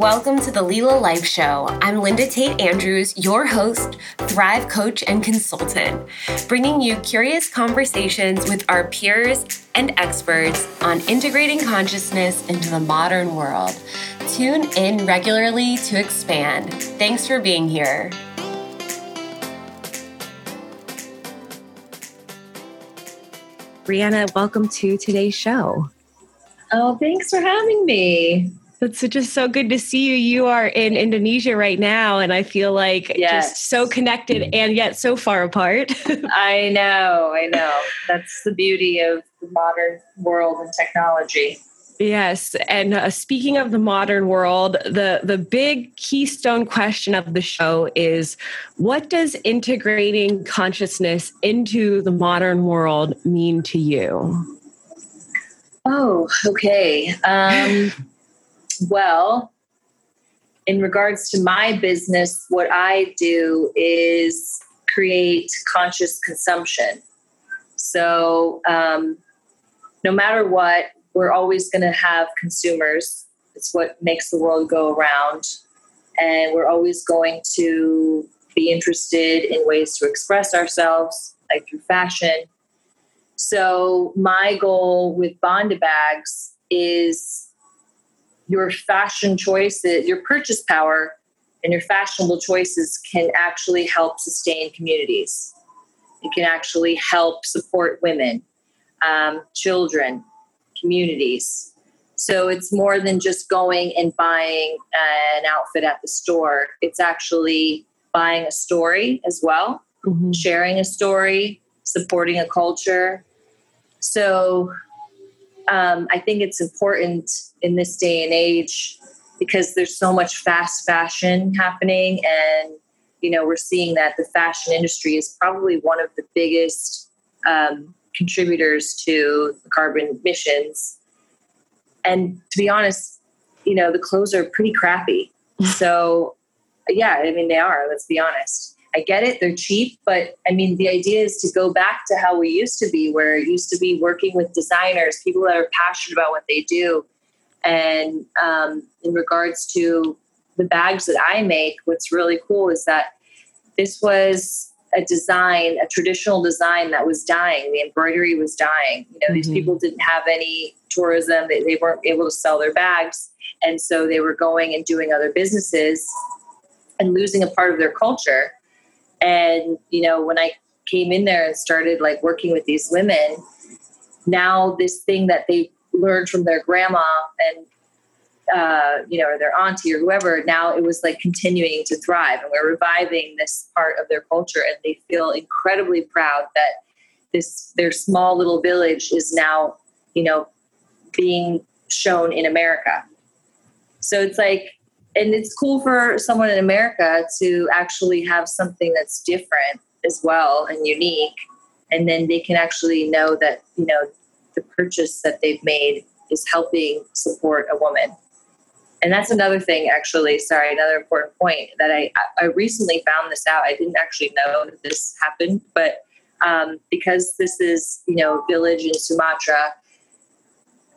Welcome to the Lila Life Show. I'm Linda Tate Andrews, your host, Thrive Coach, and consultant, bringing you curious conversations with our peers and experts on integrating consciousness into the modern world. Tune in regularly to expand. Thanks for being here. Brianna, welcome to today's show. Oh, thanks for having me. It's just so good to see you. You are in Indonesia right now, and I feel like yes. just so connected and yet so far apart. I know, I know. That's the beauty of the modern world and technology. Yes, and uh, speaking of the modern world, the the big keystone question of the show is what does integrating consciousness into the modern world mean to you? Oh, okay. Um, well, in regards to my business, what I do is create conscious consumption. So, um, no matter what, we're always going to have consumers. It's what makes the world go around. And we're always going to be interested in ways to express ourselves, like through fashion. So, my goal with Banda Bags is your fashion choices, your purchase power, and your fashionable choices can actually help sustain communities. It can actually help support women, um, children, communities. So it's more than just going and buying an outfit at the store. It's actually buying a story as well, mm-hmm. sharing a story, supporting a culture. So um, I think it's important in this day and age because there's so much fast fashion happening and you know we're seeing that the fashion industry is probably one of the biggest um, contributors to carbon emissions. And to be honest you know the clothes are pretty crappy. So yeah i mean they are let's be honest I get it, they're cheap, but I mean, the idea is to go back to how we used to be, where it used to be working with designers, people that are passionate about what they do. And um, in regards to the bags that I make, what's really cool is that this was a design, a traditional design that was dying. The embroidery was dying. You know, mm-hmm. these people didn't have any tourism, they, they weren't able to sell their bags. And so they were going and doing other businesses and losing a part of their culture. And, you know, when I came in there and started like working with these women, now this thing that they learned from their grandma and uh, you know, or their auntie or whoever, now it was like continuing to thrive. And we're reviving this part of their culture. And they feel incredibly proud that this, their small little village is now, you know, being shown in America. So it's like, and it's cool for someone in America to actually have something that's different as well and unique. And then they can actually know that, you know, the purchase that they've made is helping support a woman. And that's another thing, actually. Sorry, another important point that I, I recently found this out. I didn't actually know that this happened, but um, because this is, you know, village in Sumatra,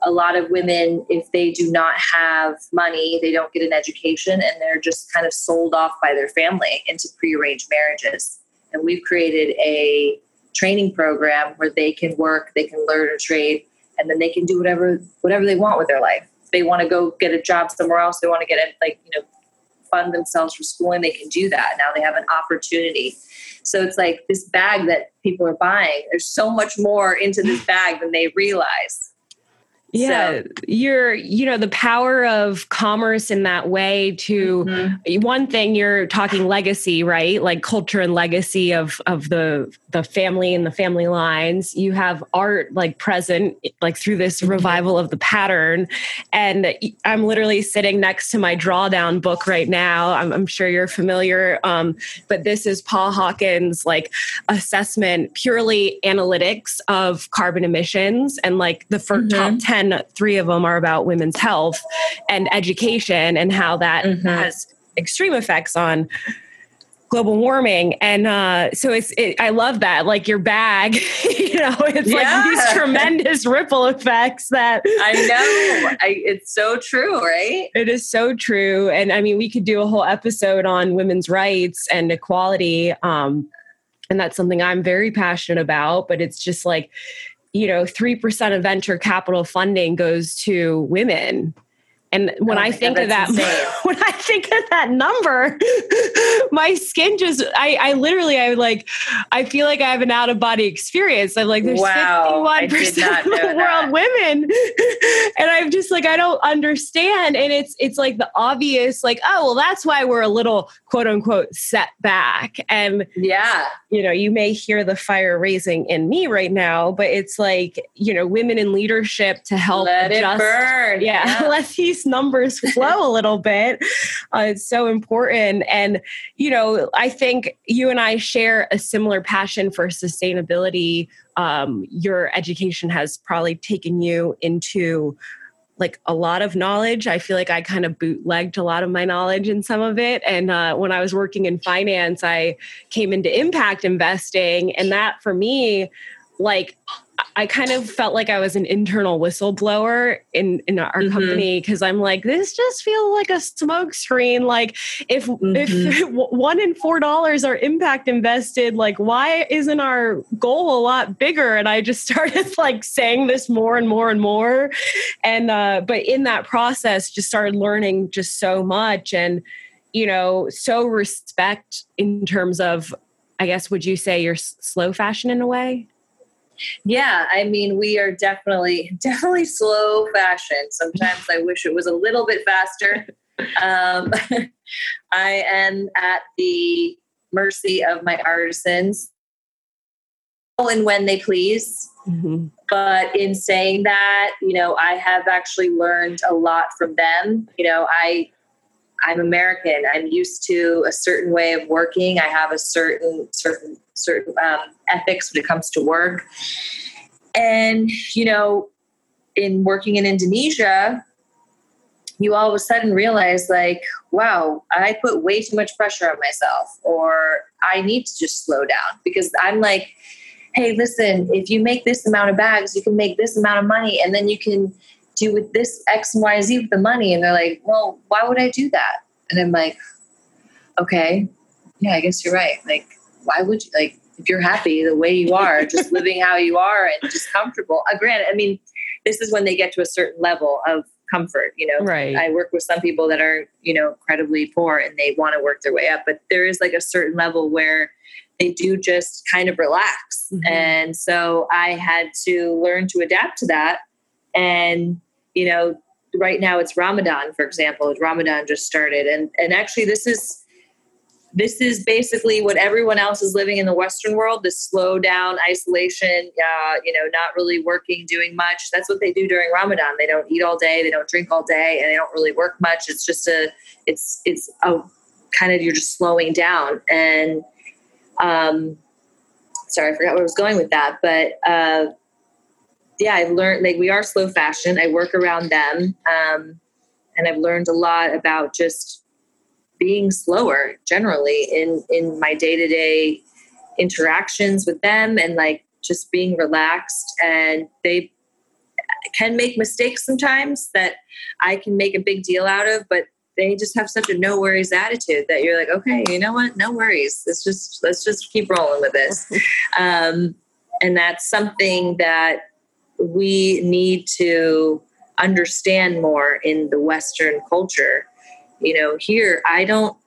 a lot of women, if they do not have money, they don't get an education and they're just kind of sold off by their family into prearranged marriages. And we've created a training program where they can work, they can learn a trade, and then they can do whatever whatever they want with their life. If they want to go get a job somewhere else, they want to get it like, you know, fund themselves for schooling, they can do that. Now they have an opportunity. So it's like this bag that people are buying, there's so much more into this bag than they realize. Yeah, so. you're, you know, the power of commerce in that way to mm-hmm. one thing you're talking legacy, right? Like culture and legacy of of the the family and the family lines. You have art like present like through this mm-hmm. revival of the pattern. And I'm literally sitting next to my drawdown book right now. I'm, I'm sure you're familiar. Um, but this is Paul Hawken's like assessment, purely analytics of carbon emissions and like the first mm-hmm. top 10 and three of them are about women's health and education and how that mm-hmm. has extreme effects on global warming and uh, so it's it, i love that like your bag you know it's yeah. like these tremendous ripple effects that i know I, it's so true right it is so true and i mean we could do a whole episode on women's rights and equality um, and that's something i'm very passionate about but it's just like you know 3% of venture capital funding goes to women and when oh I think God, of that, insane. when I think of that number, my skin just, I, I literally, I like, I feel like I have an out of body experience. I'm like, there's wow, 51% of the world women. and I'm just like, I don't understand. And it's, it's like the obvious, like, oh, well, that's why we're a little quote unquote set back. And yeah, you know, you may hear the fire raising in me right now, but it's like, you know, women in leadership to help let adjust, it burn. Yeah, yeah. let these numbers flow a little bit. Uh, it's so important. And, you know, I think you and I share a similar passion for sustainability. Um, your education has probably taken you into like a lot of knowledge. I feel like I kind of bootlegged a lot of my knowledge in some of it. And uh, when I was working in finance, I came into impact investing. And that for me, like I kind of felt like I was an internal whistleblower in in our mm-hmm. company because I'm like, this just feels like a smokescreen. Like, if mm-hmm. if one in four dollars are impact invested, like, why isn't our goal a lot bigger? And I just started like saying this more and more and more, and uh, but in that process, just started learning just so much, and you know, so respect in terms of, I guess, would you say you're slow fashion in a way? Yeah, I mean, we are definitely, definitely slow fashion. Sometimes I wish it was a little bit faster. Um, I am at the mercy of my artisans and when they please. Mm-hmm. But in saying that, you know, I have actually learned a lot from them. You know, I I'm American. I'm used to a certain way of working. I have a certain certain certain um, ethics when it comes to work. And you know, in working in Indonesia, you all of a sudden realize like, wow, I put way too much pressure on myself, or I need to just slow down because I'm like, hey, listen, if you make this amount of bags, you can make this amount of money, and then you can do with this X and Y, Z with the money. And they're like, well, why would I do that? And I'm like, okay, yeah, I guess you're right. Like, why would you, like, if you're happy the way you are, just living how you are and just comfortable. Uh, granted, I mean, this is when they get to a certain level of comfort, you know. Right. I work with some people that are, you know, incredibly poor and they want to work their way up, but there is like a certain level where they do just kind of relax. Mm-hmm. And so I had to learn to adapt to that and you know, right now it's Ramadan, for example. Ramadan just started, and and actually this is this is basically what everyone else is living in the Western world: this slow down, isolation. Uh, you know, not really working, doing much. That's what they do during Ramadan. They don't eat all day, they don't drink all day, and they don't really work much. It's just a, it's it's a kind of you're just slowing down and. Um, sorry, I forgot where I was going with that, but uh, yeah, I've learned like we are slow fashion. I work around them, um, and I've learned a lot about just being slower generally in in my day to day interactions with them, and like just being relaxed. And they can make mistakes sometimes that I can make a big deal out of, but they just have such a no worries attitude that you're like, okay, you know what? No worries. Let's just let's just keep rolling with this. Um, and that's something that we need to understand more in the Western culture. You know, here I don't.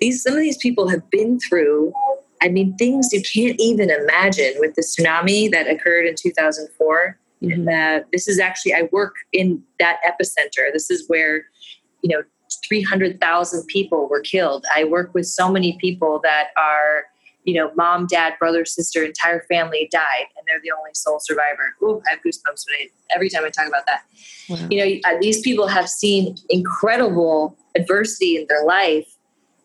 These some of these people have been through. I mean, things you can't even imagine with the tsunami that occurred in 2004. Mm-hmm. Uh, this is actually I work in that epicenter. This is where you know 300,000 people were killed. I work with so many people that are you know, mom, dad, brother, sister, entire family died, and they're the only sole survivor. Ooh, I have goosebumps when I, every time I talk about that. Wow. You know, uh, these people have seen incredible adversity in their life,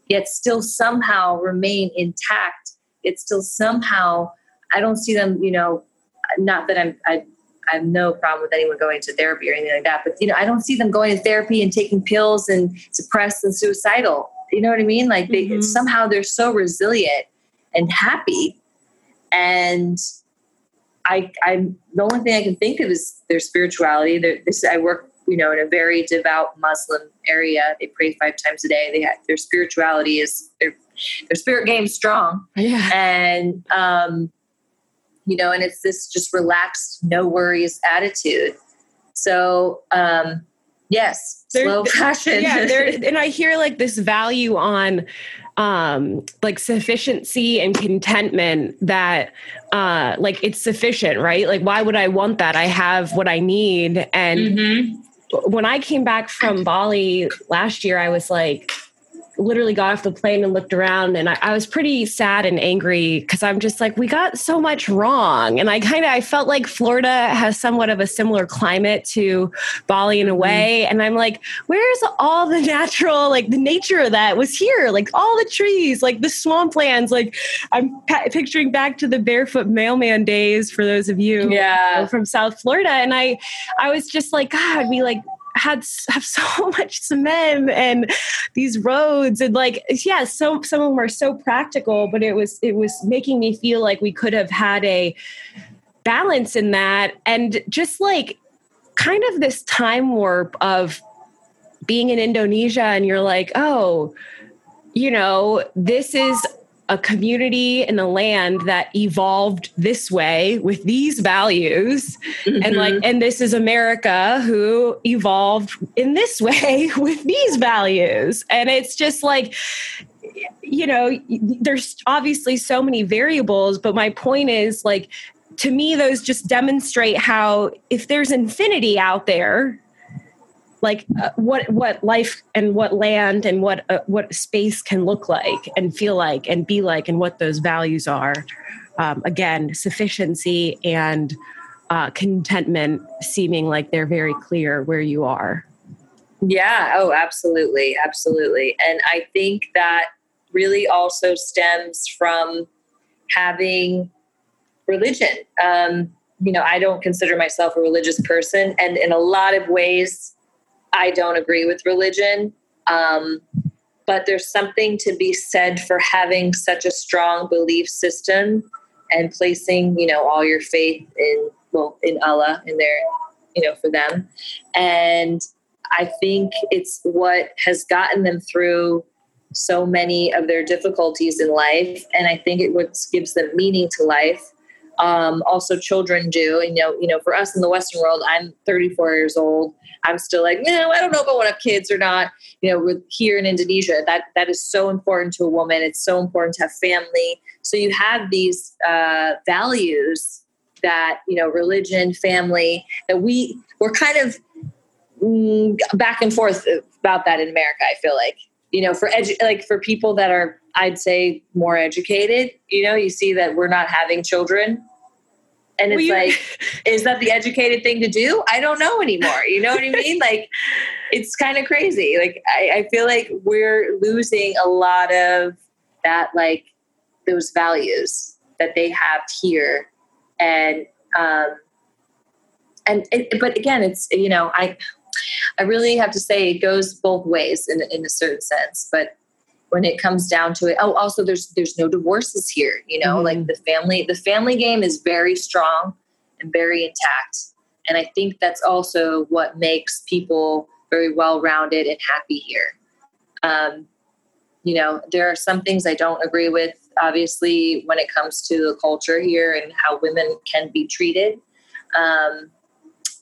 yet still somehow remain intact. It's still somehow, I don't see them, you know, not that I'm, I, I have no problem with anyone going to therapy or anything like that, but you know, I don't see them going to therapy and taking pills and suppressed and suicidal You know what I mean? Like they mm-hmm. somehow they're so resilient and happy. And I, I'm the only thing I can think of is their spirituality. They're, this, I work, you know, in a very devout Muslim area. They pray five times a day. They have their spirituality is their their spirit game strong. Yeah, and um, you know, and it's this just relaxed, no worries attitude. So, um, yes, slow passion. Yeah, and I hear like this value on um like sufficiency and contentment that uh like it's sufficient right? Like why would i want that? I have what i need. And mm-hmm. when i came back from bali last year i was like literally got off the plane and looked around and I, I was pretty sad and angry because I'm just like, we got so much wrong. And I kind of I felt like Florida has somewhat of a similar climate to Bali in a mm-hmm. way. Mm-hmm. And I'm like, where's all the natural, like the nature of that was here? Like all the trees, like the swamplands. Like I'm pa- picturing back to the barefoot mailman days for those of you yeah. from South Florida. And I I was just like, God, we like had have so much cement and these roads and like yeah so some of them are so practical but it was it was making me feel like we could have had a balance in that and just like kind of this time warp of being in Indonesia and you're like oh you know this is a community and a land that evolved this way with these values mm-hmm. and like and this is america who evolved in this way with these values and it's just like you know there's obviously so many variables but my point is like to me those just demonstrate how if there's infinity out there like uh, what what life and what land and what uh, what space can look like and feel like and be like and what those values are. Um, again sufficiency and uh, contentment seeming like they're very clear where you are. Yeah. Oh absolutely. Absolutely. And i think that really also stems from having religion. Um, you know i don't consider myself a religious person and in a lot of ways I don't agree with religion. Um, but there's something to be said for having such a strong belief system and placing, you know, all your faith in, well, in Allah, in their, you know, for them. And I think it's what has gotten them through so many of their difficulties in life. And I think it what gives them meaning to life. Um, also, children do. And, you know, you know, for us in the Western world, I'm 34 years old. I'm still like, no, I don't know if I want to have kids or not. You know, with here in Indonesia, that that is so important to a woman. It's so important to have family. So you have these uh, values that you know, religion, family, that we we're kind of mm, back and forth about that in America. I feel like you know, for edu- like for people that are, I'd say, more educated. You know, you see that we're not having children. And it's well, like is that the educated thing to do? I don't know anymore you know what i mean? Like it's kind of crazy. Like I, I, feel like we're losing a lot of that like those values that they have here. And um and it, but again it's you know i i really have to say it goes both ways in, in a certain sense but when it comes down to it oh also there's there's no divorces here you know mm-hmm. like the family the family game is very strong and very intact. And i think that's also what makes people very well rounded and happy here. Um, you know there are some things i don't agree with obviously when it comes to the culture here and how women can be treated. Um,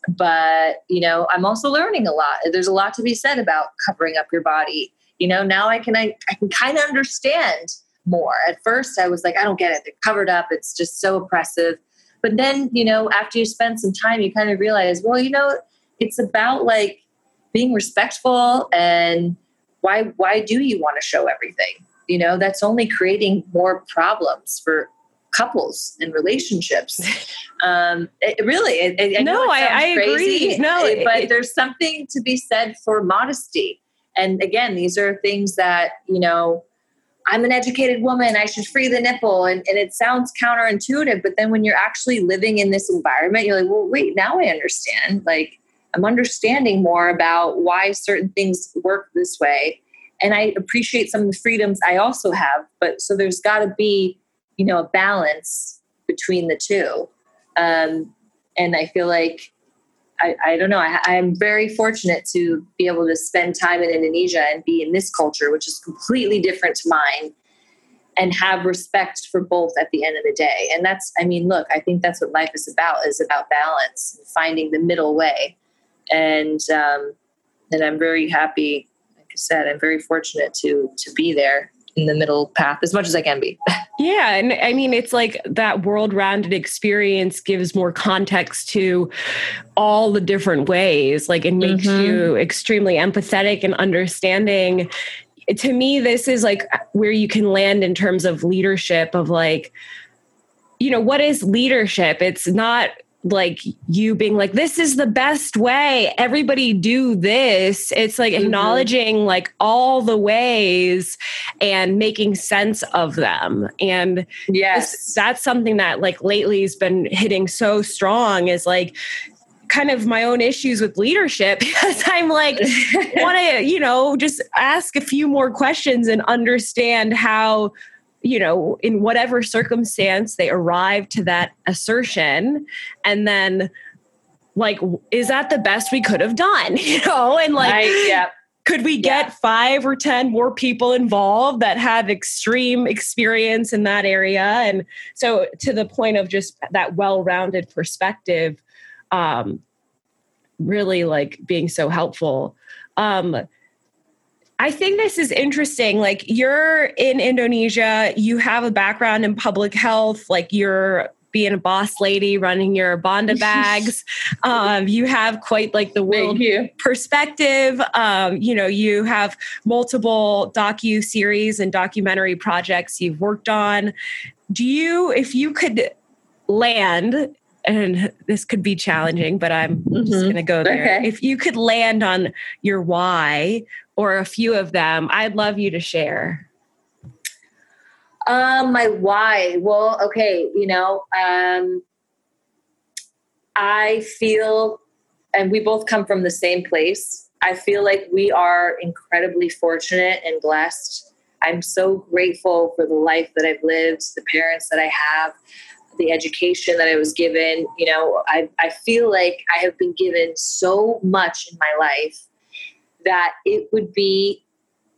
but you know i'm also learning a lot. There's a lot to be said about covering up your body. You know now i can i, I can kind of understand more. At first i was like i don't get it. They're covered up. It's just so oppressive. But then you know after you spend some time you kind of realize well you know it's about like being respectful and why why do you want to show everything? You know that's only creating more problems for couples and relationships um it, really it, I no I, I agree no but it, there's something to be said for modesty and again, these are things that, you know, I'm an educated woman, I should free the nipple. And, and it sounds counterintuitive, but then when you're actually living in this environment, you're like, well, wait, now I understand. Like, I'm understanding more about why certain things work this way. and I appreciate some of the freedoms I also have. But so there's got to be, you know, a balance between the two. Um, and I feel like I, I don't know. I, I'm very fortunate to be able to spend time in Indonesia and be in this culture, which is completely different to mine, and have respect for both at the end of the day. And that's, I mean, look, I think that's what life is about: is about balance and finding the middle way. And um, and I'm very happy. Like I said, I'm very fortunate to to be there in the middle path as much as I can be. Yeah. And I mean, it's like that world rounded experience gives more context to all the different ways. Like it makes mm-hmm. you extremely empathetic and understanding. To me, this is like where you can land in terms of leadership, of like, you know, what is leadership? It's not like you being like this is the best way. Everybody do this. It's like mm-hmm. acknowledging like all the ways and making sense of them. And yes. this, that's something that like lately has been hitting so strong is like kind of my own issues with leadership because I'm like want to you know just ask a few more questions and understand how you know, in whatever circumstance they arrive to that assertion and then like is that the best we could have done you know? And like yeah. could we get yeah. five or ten more people involved that have extreme experience in that area? And so to the point of just that well-rounded perspective um really like being so helpful. Um I think this is interesting. Like you're in Indonesia, you have a background in public health, like you're being a boss lady running your Banda bags. um, you have quite like the world perspective. Um, you know, you have multiple docu series and documentary projects you've worked on. Do you, if you could land and this could be challenging, but I'm mm-hmm. just going to go there. Okay. If you could land on your why or a few of them, I'd love you to share. Um, my why. Well, okay, you know, um, I feel, and we both come from the same place. I feel like we are incredibly fortunate and blessed. I'm so grateful for the life that I've lived, the parents that I have the education that I was given. You know, I, I feel like I have been given so much in my life that it would be,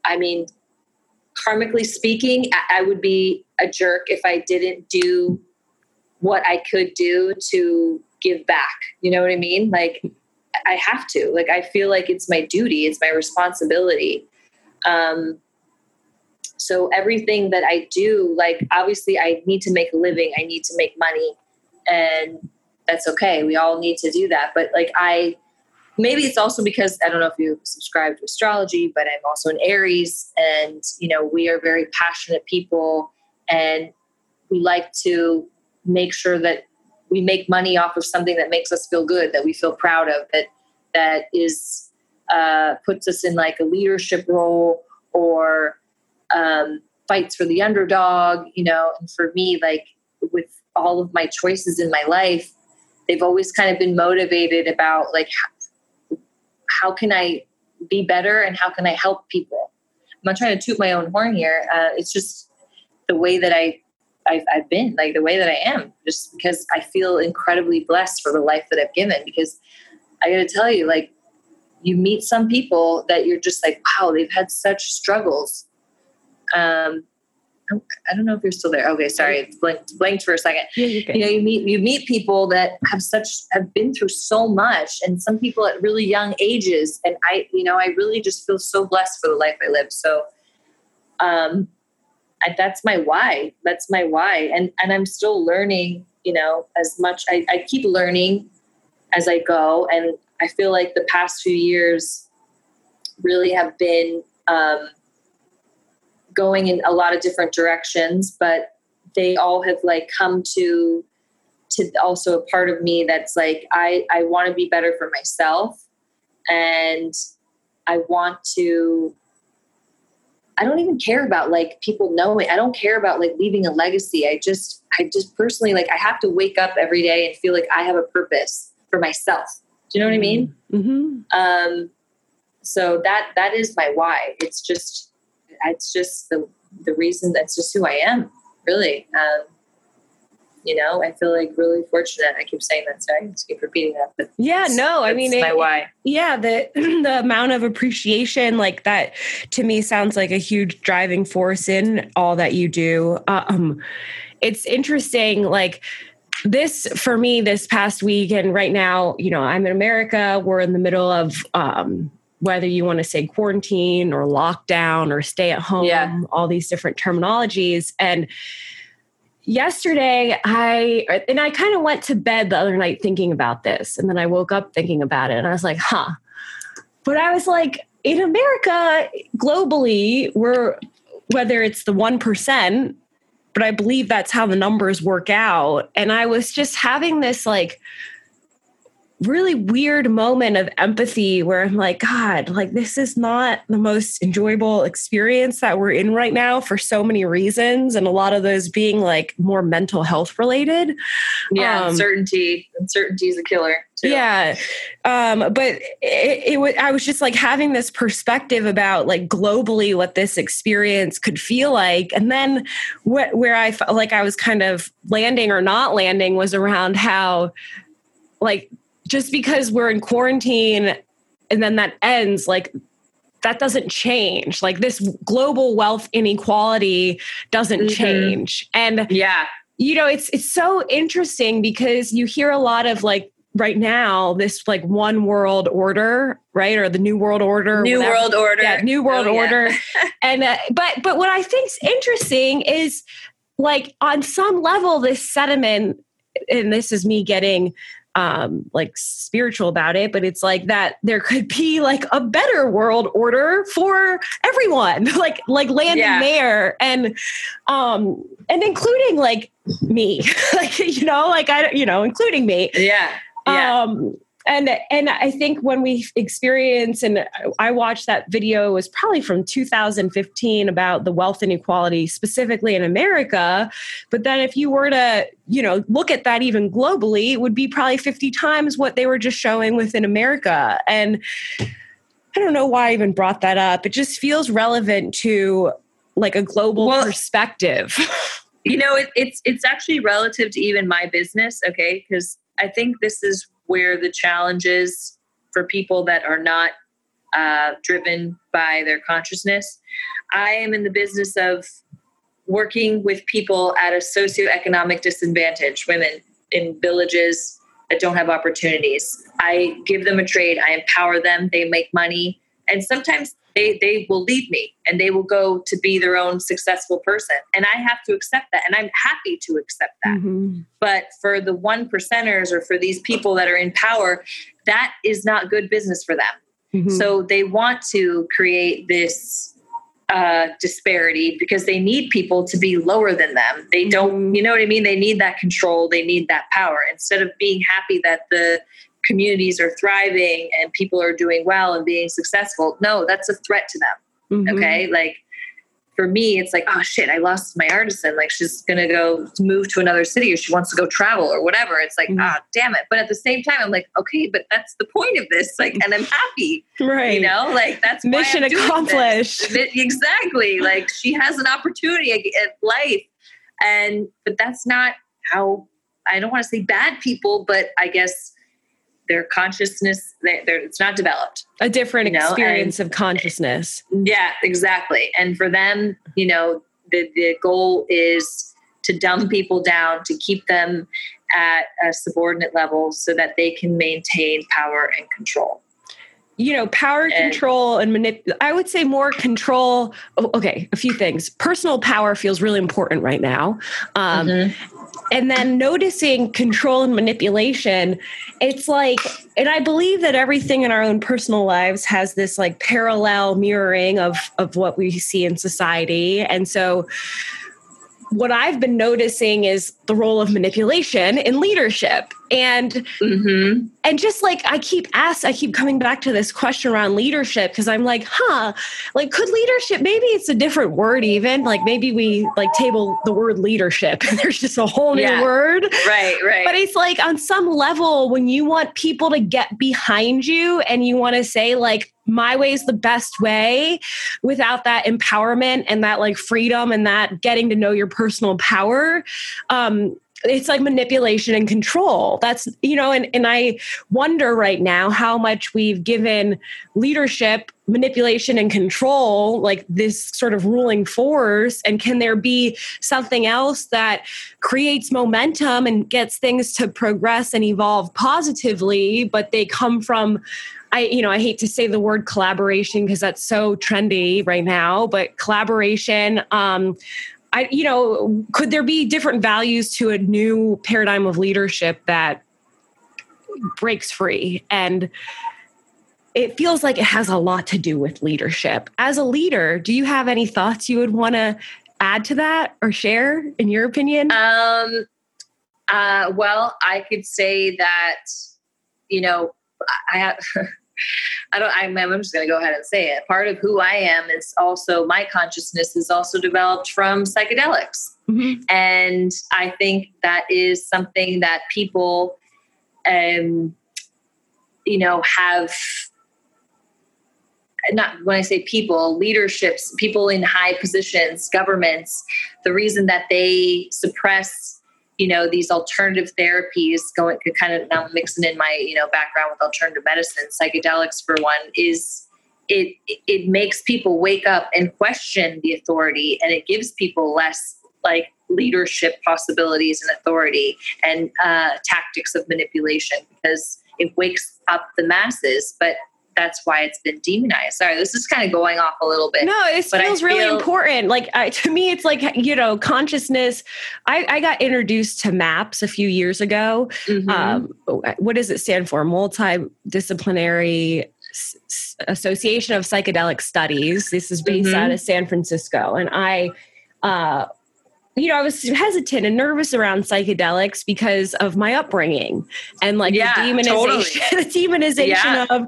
I mean, karmically speaking, I, would be a jerk if I didn't do what I could do to give back. You know what I mean? Like, I have to. Like, I feel like it's my duty, it's my responsibility. Um, so everything that I do, like obviously I need to make a living, I need to make money, and that's okay. We all need to do that. But like I maybe it's also because I don't know if you subscribe to astrology, but I'm also an Aries and you know, we are very passionate people and we like to make sure that we make money off of something that makes us feel good, that we feel proud of, that that is uh, puts us in like a leadership role or um, fights for the underdog, you know, and for me, like with all of my choices in my life, they've always kind of been motivated about like how can I be better and how can I help people. I'm not trying to toot my own horn here. Uh, it's just the way that I I've, I've, been, like the way that I am, just because I feel incredibly blessed for the life that I've given. Because I got to tell you, like, you meet some people that you're just like, wow, they've had such struggles, um, I don't know if you're still there. Okay, sorry, it's blanked, blanked for a second. Yeah, you know, you meet you meet people that have such have been through so much, and some people at really young ages. And I, you know, I really just feel so blessed for the life I live. So, um, I, that's my why. That's my why, and and I'm still learning. You know, as much I, I keep learning as I go, and I feel like the past few years really have been. Um, going in a lot of different directions, but they all have like come to to also a part of me that's like I I want to be better for myself and I want to I don't even care about like people knowing. I don't care about like leaving a legacy. I just I just personally like I have to wake up every day and feel like I have a purpose for myself. Do you know what I mean? Mm-hmm. Um so that that is my why. It's just it's just the the reason that's just who I am, really. Um, you know, I feel like really fortunate. I keep saying that, sorry, I just keep repeating that. But yeah, no, I mean, my it, why. Yeah, the the amount of appreciation like that to me sounds like a huge driving force in all that you do. Um, it's interesting, like this for me this past week and right now you know i'm in america we're in the middle of um, whether you want to say quarantine or lockdown or stay at home yeah. all these different terminologies. And yesterday i and i kind of went to bed the other night thinking about this and then i woke up thinking about it and i was like huh. But i was like in america globally we're whether it's the 1% but i believe that's how the numbers work out. And i was just having this like really weird moment of empathy where I'm like, God, like this is not the most enjoyable experience that we're in right now for so many reasons. And a lot of those being like more mental health related. Yeah, um, uncertainty. Uncertainty is a killer. Too. Yeah. Um, but it, it was, I was just like having this perspective about like globally what this experience could feel like. And then what, where I felt like I was kind of landing or not landing was around how like just because we're in quarantine and then that ends like that doesn't change. Like this global wealth inequality doesn't mm-hmm. change. And yeah. you know it's it's so interesting because you hear a lot of like right now this like one world order right? Or the new world order new whatever. world order. Yeah new world oh, order. And uh, but but what i think's interesting is like on some level this sediment and this is me getting um like spiritual about it but it's like that there could be like a better world order for everyone like like landing yeah. there and um and including like me like you know like i you know including me yeah yeah. um and and I think when we experience and I watched that video was probably from 2015 about the wealth inequality specifically in America. But then if you were to you know look at that even globally it would be probably 50 times what they were just showing within America. And I don't know why I even brought that up. It just feels relevant to like a global well, perspective. you know it, it's it's actually relative to even my business okay? Because I think this is where the challenge is for people that are not uh, driven by their consciousness. I am in the business of working with people at a socioeconomic disadvantage, women in villages that don't have opportunities. I give them a trade, I empower them, they make money. And sometimes they they will leave me and they will go to be their own successful person and i have to accept that and i'm happy to accept that mm-hmm. but for the one percenters or for these people that are in power that is not good business for them mm-hmm. so they want to create this uh, disparity because they need people to be lower than them. They don't, mm-hmm. you know what I mean? They need that control. They need that power instead of being happy that the communities are thriving and people are doing well and being successful. No, that's a threat to them. Mm-hmm. Okay. Like for me, it's like, oh shit, I lost my artisan. Like she's gonna go move to another city or she wants to go travel or whatever. It's like, mm-hmm. ah, damn it. But at the same time, I'm like, okay, but that's the point of this. Like, and I'm happy. Right. You know, like that's mission accomplished. Exactly. Like she has an opportunity at life. And but that's not how I don't want to say bad people, but I guess their consciousness they, it's not developed. A different you know? experience and, of consciousness. Yeah exactly. And for them you know the, the goal is to dumb people down to keep them at a subordinate level so that they can maintain power and control you know power and, control and manip i would say more control oh, okay a few things. Personal power feels really important right now. Um, mm-hmm. and then noticing control and manipulation it's like and i believe that everything in our own personal lives has this like parallel mirroring of of what we see in society. And so what I've been noticing is the role of manipulation in leadership. And mm-hmm. and just like I keep asked, I keep coming back to this question around leadership because I'm like, huh, like could leadership maybe it's a different word even like maybe we like table the word leadership and there's just a whole new yeah. word. Right, right. But it's like on some level when you want people to get behind you and you want to say like my way is the best way without that empowerment and that like freedom and that getting to know your personal power. Um it's like manipulation and control. That's you know and, and i wonder right now how much we've given leadership manipulation and control like this sort of ruling force and can there be something else that creates momentum and gets things to progress and evolve positively but they come from I, you know, I hate to say the word collaboration because that's so trendy right now, but collaboration, um, I, you know, could there be different values to a new paradigm of leadership that breaks free? And it feels like it has a lot to do with leadership. As a leader, do you have any thoughts you would want to add to that or share, in your opinion? Um, uh, well, I could say that, you know, I have. I don't. I'm, I'm just going to go ahead and say it. Part of who I am is also my consciousness is also developed from psychedelics, mm-hmm. and I think that is something that people, um, you know, have. Not when I say people, leaderships, people in high positions, governments. The reason that they suppress you know these alternative therapies going kind of now mixing in my you know background with alternative medicine psychedelics for one is it it makes people wake up and question the authority and it gives people less like leadership possibilities and authority and uh, tactics of manipulation because it wakes up the masses. But that's why it's been demonized. Sorry, this is kind of going off a little bit. No, it feels really important. Like I, to me, it's like you know consciousness. I, I got introduced to MAPS a few years ago. Mm-hmm. Um, what does it stand for? Multidisciplinary Association of Psychedelic Studies. This is based mm-hmm. out of San Francisco, and I uh, you know, I was hesitant and nervous around psychedelics because of my upbringing and like yeah, the demonization, totally. the demonization yeah. of,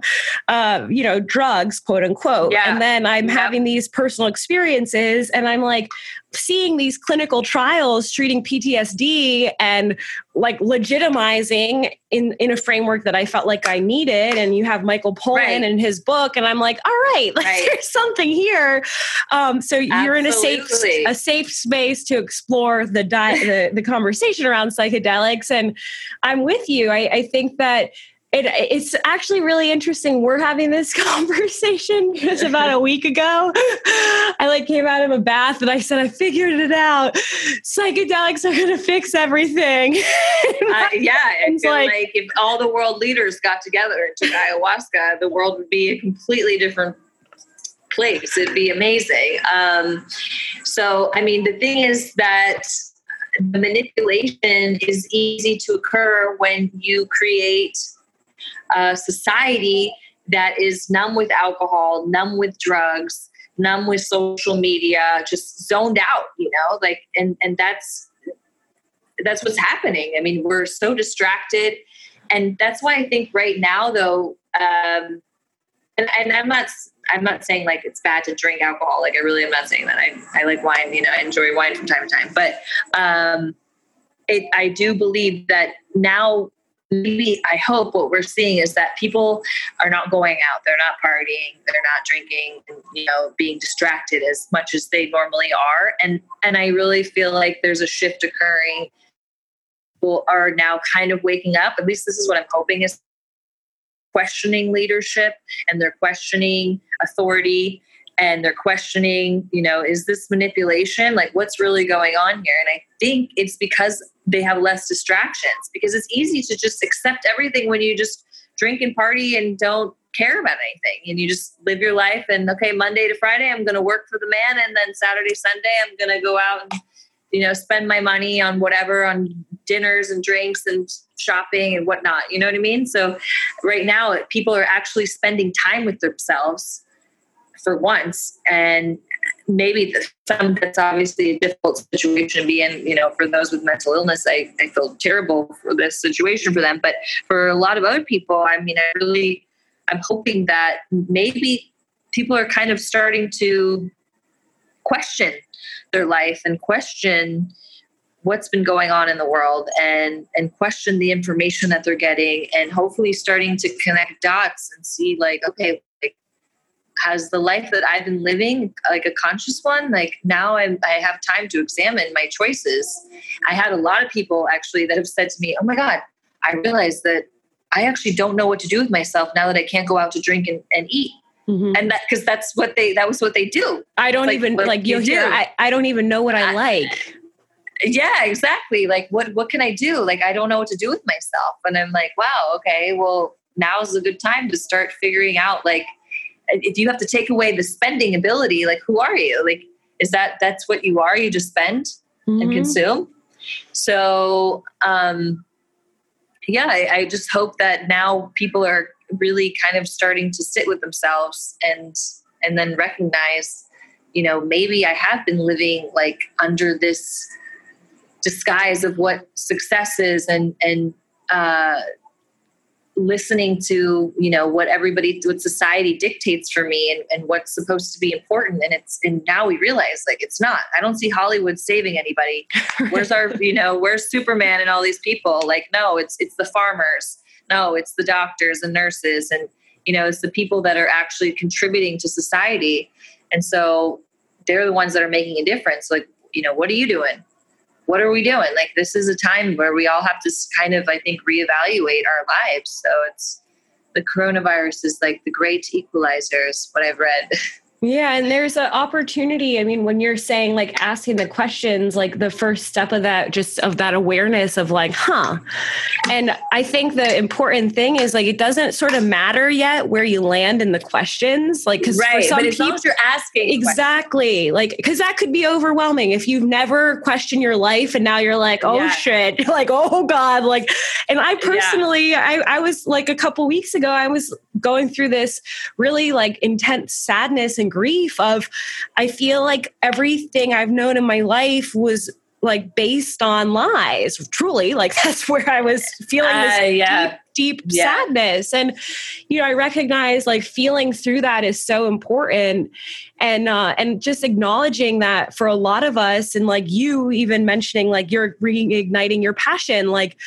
uh, you know, drugs, quote unquote. Yeah. And then I'm having these personal experiences and I'm like, seeing these clinical trials treating PTSD and like legitimizing in in a framework that I felt like I needed. And you have Michael Pollan right. in his book, and I'm like, all right, like, right. there's something here. Um, so Absolutely. you're in a safe a safe space to explore the, di- the the conversation around psychedelics, and I'm with you. I, I think that it, it's actually really interesting. We're having this conversation because about a week ago, I like came out of a bath and I said, I figured it out. Psychedelics are going to fix everything. uh, yeah. It's like, like if all the world leaders got together and took ayahuasca, the world would be a completely different place. It'd be amazing. Um, so, I mean, the thing is that the manipulation is easy to occur when you create a society that is numb with alcohol, numb with drugs, numb with social media, just zoned out, you know, like and and that's that's what's happening. I mean, we're so distracted. And that's why I think right now though, um, and, and I'm not I'm not saying like it's bad to drink alcohol. Like I really am not saying that. I, I like wine, you know, I enjoy wine from time to time. But um it, I do believe that now maybe I hope what we're seeing is that people are not going out, they're not partying, they're not drinking, you know, being distracted as much as they normally are. And and I really feel like there's a shift occurring. People are now kind of waking up. At least this is what I'm hoping is questioning leadership and they're questioning authority and they're questioning, you know, is this manipulation? Like what's really going on here? And I think it's because they have less distractions because it's easy to just accept everything when you just drink and party and don't care about anything and you just live your life and okay monday to friday i'm going to work for the man and then saturday sunday i'm going to go out and you know spend my money on whatever on dinners and drinks and shopping and whatnot you know what i mean? So right now people are actually spending time with themselves for once and maybe some that's obviously a difficult situation to be in you know for those with mental illness. I, I feel terrible for this situation for them but for a lot of other people i mean i really i'm hoping that maybe people are kind of starting to question their life and question what's been going on in the world and and question the information that they're getting and hopefully starting to connect dots and see like okay like has the life that I've been living like a conscious one? Like now I'm, I have time to examine my choices. I had a lot of people actually that have said to me, Oh my God, I realized that I actually don't know what to do with myself now that I can't go out to drink and, and eat. Mm-hmm. And that, cause that's what they, that was what they do. I don't like, even like you'll you hear, I, I don't even know what I, I like. Yeah, exactly. Like what, what can I do? Like, I don't know what to do with myself. And I'm like, wow, okay, well, now's a good time to start figuring out like, if you have to take away the spending ability, like who are you? Like, is that, that's what you are? You just spend mm-hmm. and consume. So, um, yeah, I, I just hope that now people are really kind of starting to sit with themselves and and then recognize you know maybe i have been living like under this disguise of what success is and and uh listening to you know what everybody what society dictates for me and, and what's supposed to be important. And it's and now we realize like it's not. I don't see hollywood saving anybody. Where's our you know where's superman and all these people? Like no it's it's the farmers. No it's the doctors and nurses and you know it's the people that are actually contributing to society. And so they're the ones that are making a difference. Like you know what are you doing what are we doing? Like this is a time where we all have to kind of, I think, reevaluate our lives. So it's the coronavirus is like the great equalizer, is what I've read. Yeah, and there's an opportunity. I mean, when you're saying like asking the questions, like the first step of that, just of that awareness of like, huh. And I think the important thing is like it doesn't sort of matter yet where you land in the questions, like because right, for some but people, you're asking exactly, like because that could be overwhelming if you've never questioned your life and now you're like, oh yeah. shit, like oh god, like. And I personally, yeah. I I was like a couple weeks ago, I was going through this really like intense sadness and grief of I feel like everything I've known in my life was like based on lies truly like that's where i was feeling this uh, yeah. deep deep yeah. sadness and you know i recognize like feeling through that is so important and uh and just acknowledging that for a lot of us and like you even mentioning like you're reigniting your passion like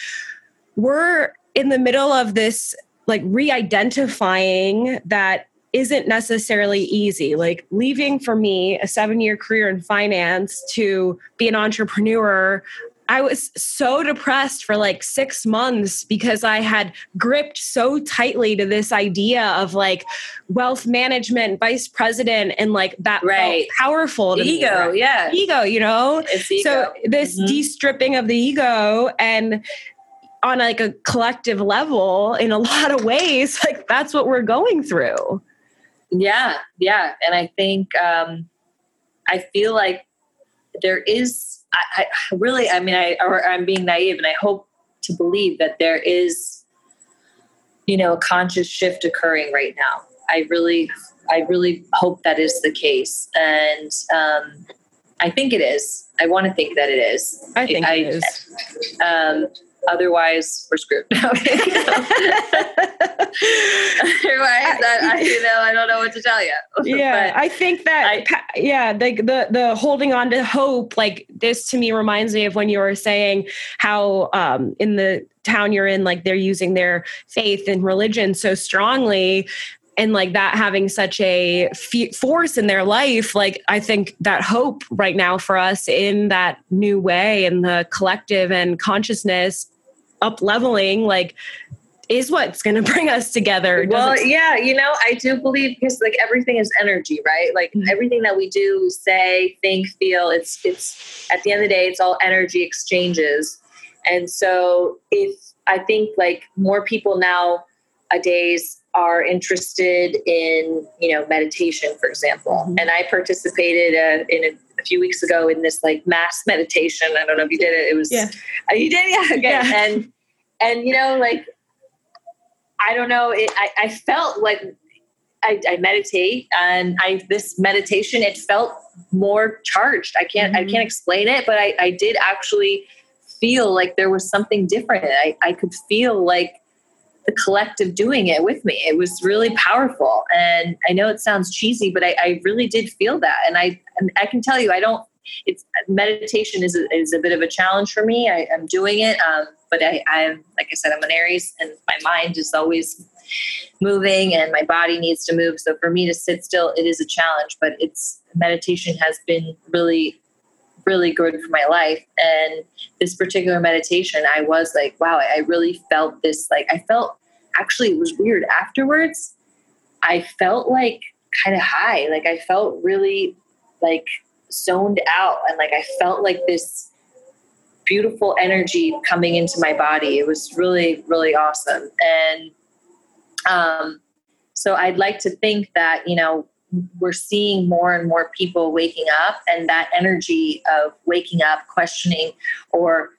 we're in the middle of this like re-identifying that isn't necessarily easy. Like leaving for me a seven year career in finance to be an entrepreneur, I was so depressed for like six months because I had gripped so tightly to this idea of like wealth management, vice president, and like that right. powerful. ego, me. yeah. Ego, you know? Ego. So this mm-hmm. de-stripping of the ego and on like a collective level in a lot of ways like that's what we're going through yeah yeah. And i think um i feel like there is i, I really i mean i or i'm being naive and i hope to believe that there is you know a conscious shift occurring right now. I really i really hope that is the case. And um i think it is. I want to think that it is. I think I, it is. um Otherwise, we're screwed. Otherwise, I, you know, I don't know what to tell you. Yeah, I think that, I, yeah, the, the the holding on to hope, like this, to me reminds me of when you were saying how um, in the town you're in, like they're using their faith and religion so strongly and like that having such a f- force in their life like i think that hope right now for us in that new way and the collective and consciousness up leveling like is what's going to bring us together. Well, yeah, you know, I do believe because like everything is energy, right? Like mm-hmm. everything that we do, say, think, feel, it's it's at the end of the day, it's all energy exchanges. And so if I think like more people now a days are interested in, you know, meditation, for example. Mm-hmm. And I participated uh, in a, a, few weeks ago in this like mass meditation. I don't know if you did it. It was, yeah. Uh, you did? Yeah. Okay. Yeah. And and you know like i don't know it, I, I felt like I, I, meditate and i this meditation it felt more charged. I can't mm-hmm. i can't explain it but I, I did actually feel like there was something different. I, I could feel like the collective doing it with me. It was really powerful. And i know it sounds cheesy but i, I really did feel that. And i i can tell you i don't it's meditation is a, is a bit of a challenge for me I, am doing it um, but I, I'm like I said, I'm an Aries, and my mind is always moving and my body needs to move. So for me to sit still, it is a challenge, but it's meditation has been really, really good for my life. And this particular meditation, I was like, wow, I really felt this. Like, I felt actually, it was weird afterwards. I felt like kind of high. Like, I felt really like zoned out and like I felt like this beautiful energy coming into my body. It was really, really awesome. And um, so I'd like to think that, you know, we're seeing more and more people waking up, and that energy of waking up, questioning, or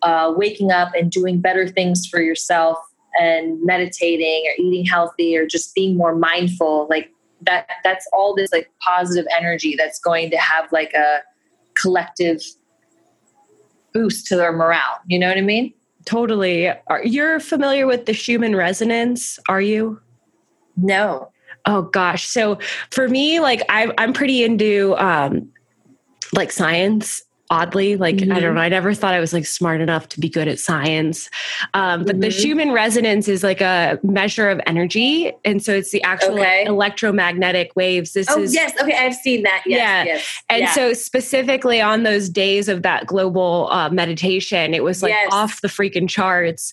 uh, waking up and doing better things for yourself and meditating or eating healthy or just being more mindful like that that's all this like positive energy that's going to have like a collective boost to their morale. You know what i mean? Totally. Are, you're familiar with the schumann resonance are you? No. Oh gosh. So for me like I, i'm pretty into um like science oddly like mm-hmm. i don't mm-hmm. know i never thought i was like smart enough to be good at science um, but mm-hmm. the schumann resonance is like a measure of energy and so it's the actual okay. like, electromagnetic waves this oh, is yes okay i've seen that yes, yeah yes, and yeah. so specifically on those days of that global uh, meditation it was like yes. off the freaking charts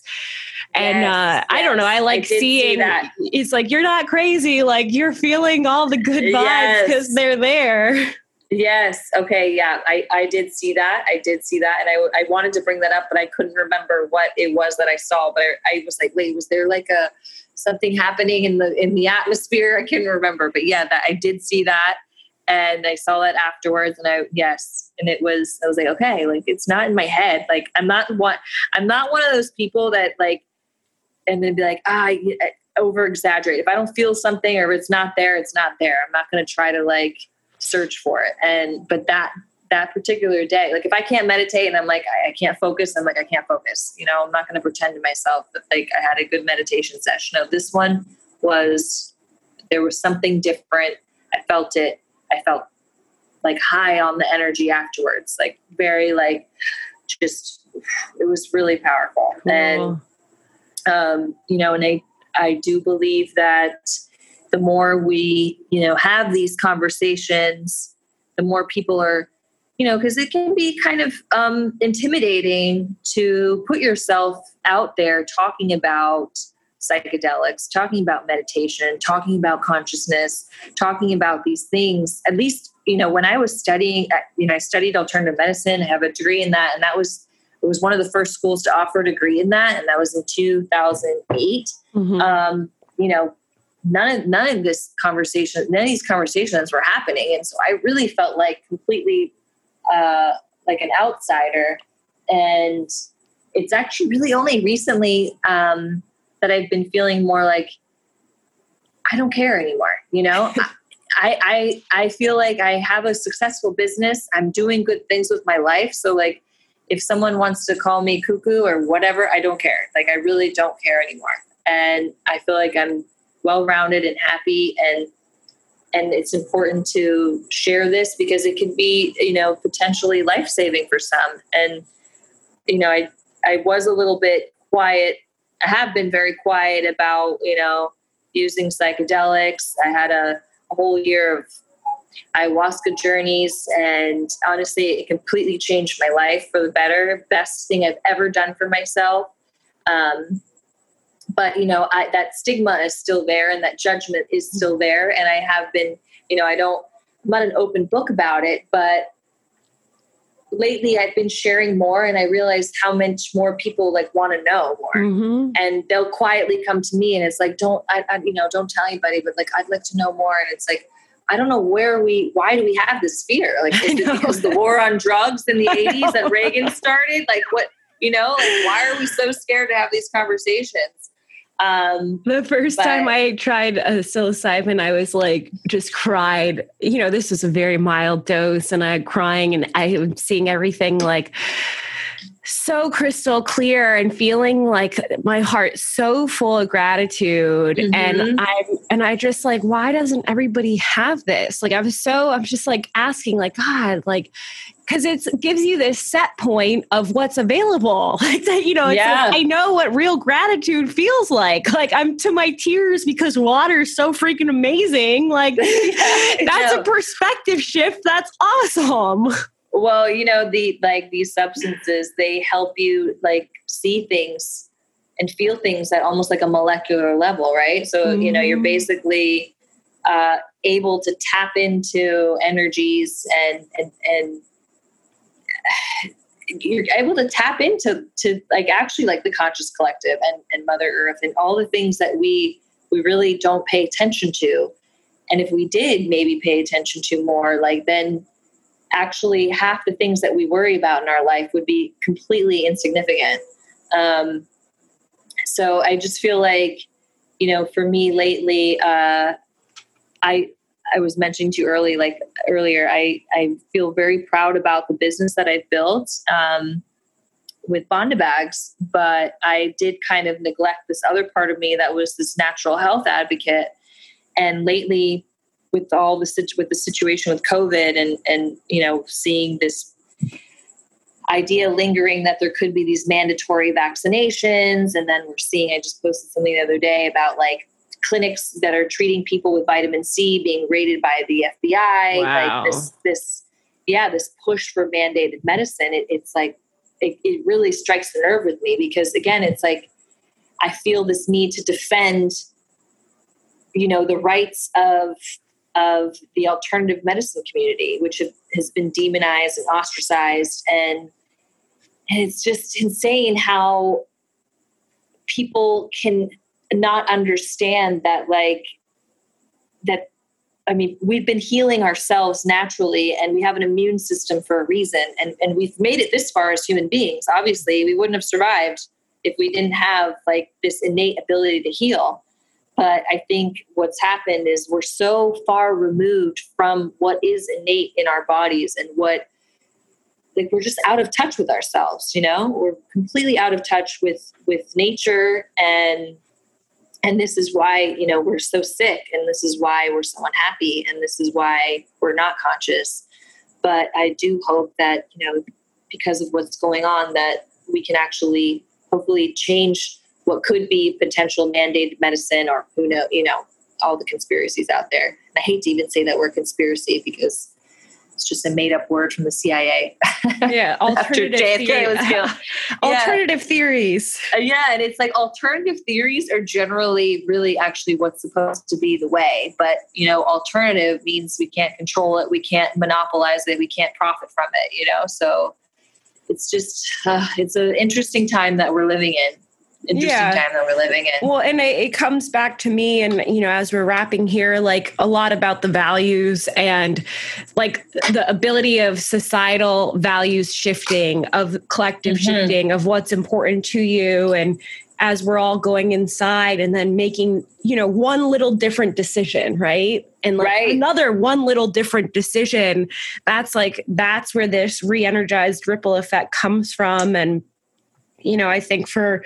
and uh. I don't know. I like I seeing that. It's like you're not crazy. Like you're feeling all the good vibes because they're there. Yes. Okay. Yeah. I, I did see that. I did see that. And I, I wanted to bring that up, but I couldn't remember what it was that I saw. But I, I was like, wait, was there like a something happening in the in the atmosphere? I can't remember. But yeah, that I did see that. And I saw it afterwards and I yes. And it was I was like, okay, like it's not in my head. Like I'm not one I'm not one of those people that like and then be like, ah, I, I over exaggerate. If I don't feel something or it's not there, it's not there. I'm not gonna try to like search for it. And but that that particular day, like if I can't meditate and I'm like I, I can't focus, I'm like I can't focus. You know, I'm not going to pretend to myself that like I had a good meditation session. No, this one was there was something different. I felt it. I felt like high on the energy afterwards, like very like just it was really powerful. Cool. And um, you know, and I I do believe that the more we you know have these conversations the more people are you know because it can be kind of um, intimidating to put yourself out there talking about psychedelics talking about meditation talking about consciousness talking about these things at least you know when i was studying you know i studied alternative medicine i have a degree in that and that was it was one of the first schools to offer a degree in that and that was in 2008 mm-hmm. um, you know none of none of this conversation, none of these conversations were happening, and so I really felt like completely uh, like an outsider. And it's actually really only recently um, that I've been feeling more like I don't care anymore. You know. I, I I feel like I have a successful business. I'm doing good things with my life. So like if someone wants to call me cuckoo or whatever, I don't care. Like I really don't care anymore. And I feel like I'm well-rounded and happy and and it's important to share this because it can be you know potentially life-saving for some. And you know i i was a little bit quiet i have been very quiet about you know using psychedelics. I had a, a whole year of ayahuasca journeys and honestly it completely changed my life for the better. Best thing i've ever done for myself. Um, but you know I, that stigma is still there and that judgment is mm-hmm. still there and i have been you know i don't i'm not an open book about it but lately i've been sharing more and i realized how much more people like want to know more mm-hmm. and they'll quietly come to me and it's like don't I, I, you know don't tell anybody but like i'd like to know more and it's like I don't know where we, why do we have this fear? Like, is it because the war on drugs in the 80s that Reagan started? Like, what, you know, like, why are we so scared to have these conversations? Um, the first but, time I tried a psilocybin, I was like, just cried. You know, this was a very mild dose, and I crying, and I was seeing everything like so crystal clear and feeling like my heart so full of gratitude mm-hmm. and i and i just like why doesn't everybody have this like i was so i'm just like asking like god like because it gives you this set point of what's available. Like that, you know, yeah. like, I know what real gratitude feels like. Like I'm to my tears because water is so freaking amazing. Like that's a perspective shift. That's awesome. Well, you know, the like these substances, they help you like see things and feel things at almost like a molecular level, right? So, mm-hmm. you know, you're mm-hmm. basically uh, able to tap into energies and and and you're able to tap into to like actually like the conscious collective and, and mother earth and all the things that we we really don't pay attention to. And if we did maybe pay attention to more like then actually half the things that we worry about in our life would be completely insignificant. Um, so i just feel like you know for me lately uh, I I was mentioning to you early, like earlier, I I feel very proud about the business that I've built um, with Banda bags, but I did kind of neglect this other part of me that was this natural health advocate. And lately, with all the with the situation with COVID and and you know seeing this idea lingering that there could be these mandatory vaccinations, and then we're seeing. I just posted something the other day about like clinics that are treating people with vitamin C being rated by the FBI. Wow. Like this, this, yeah, this push for mandated medicine. It, it's like it, it really strikes the nerve with me because again, it's like I feel this need to defend, you know, the rights of of the alternative medicine community, which have, has been demonized and ostracized, and and it's just insane how people can not understand that like that I mean, we've been healing ourselves naturally and we have an immune system for a reason. And, and we've made it this far as human beings. Obviously, we wouldn't have survived if we didn't have like this innate ability to heal. But I think what's happened is we're so far removed from what is innate in our bodies and what like we're just out of touch with ourselves, you know? We're completely out of touch with with nature and and this is why you know we're so sick and this is why we're so unhappy and this is why we're not conscious. But i do hope that you know because of what's going on that we can actually hopefully change what could be potential mandated medicine or who know you know all the conspiracies out there. I hate to even say that word conspiracy because it's just a made up word from the CIA. Yeah, alternative killed. alternative theories. Uh, yeah, and it's like alternative theories are generally really actually what's supposed to be the way, but you know, alternative means we can't control it, we can't monopolize it, we can't profit from it. You know, so it's just uh, it's an interesting time that we're living in interesting yeah. time that we're living in. Well, and it, it, comes back to me, and you know, as we're wrapping here, like a lot about the values and like the ability of societal values shifting, of collective mm-hmm. shifting, of what's important to you, and as we're all going inside and then making you know one little different decision right and like right. another one little different decision that's like that's where this re-energized ripple effect comes from and you know, I think for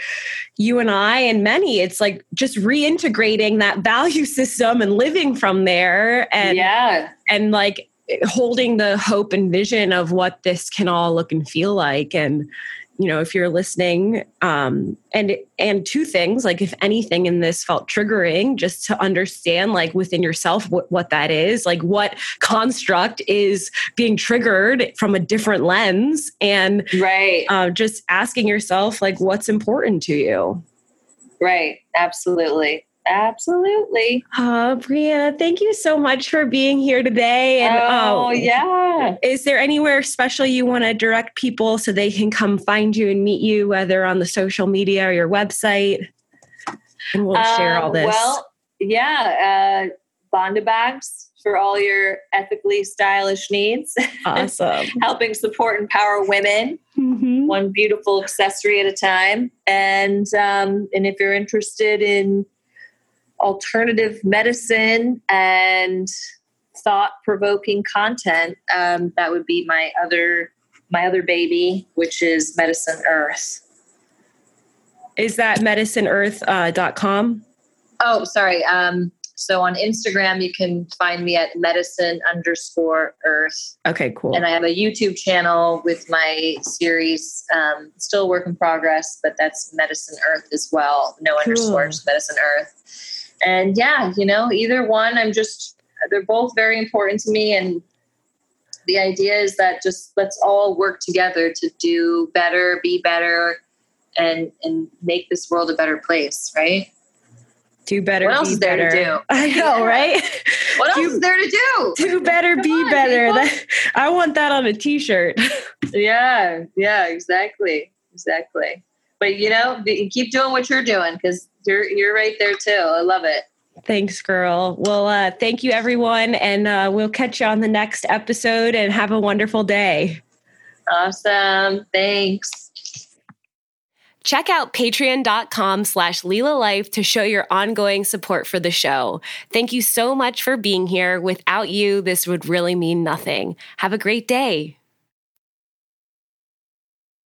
you and I and many, it's like just reintegrating that value system and living from there and yeah. and like holding the hope and vision of what this can all look and feel like and you know if you're listening um and and two things like if anything in this felt triggering just to understand like within yourself what, what that is like what construct is being triggered from a different lens and right. uh, just asking yourself like what's important to you. Right. Absolutely Absolutely. Uh, Brianna, thank you so much for being here today. And oh, uh, yeah. Is there anywhere special you want to direct people so they can come find you and meet you, whether on the social media or your website? And we'll um, share all this. Well, yeah. Uh, Banda bags for all your ethically stylish needs. Awesome. Helping support and empower women, mm-hmm. one beautiful accessory at a time. And um, and if you're interested in alternative medicine and thought provoking content um, that would be my other my other baby which is medicine earth is that medicineearth.com uh, oh sorry um, So on Instagram, you can find me at medicine underscore earth. Okay, cool. And I have a YouTube channel with my series, um, still work in progress, but that's medicine earth as well. No cool. underscore, just medicine earth. And yeah, you know, either one, I'm just, they're both very important to me. And the idea is that just let's all work together to do better, be better, and and make this world a better place, right? Do better. What else is there better. to do? I know, right? what do, else is there to do? Do better, Come be on, better. That, I want that on a T-shirt. yeah, yeah, exactly, exactly. But you know, keep doing what you're doing because you're you're right there too. I love it. Thanks, girl. Well, uh, thank you, everyone, and uh, we'll catch you on the next episode. And have a wonderful day. Awesome. Thanks. Check out patreon.com slash Lila Life to show your ongoing support for the show. Thank you so much for being here. Without you, this would really mean nothing. Have a great day.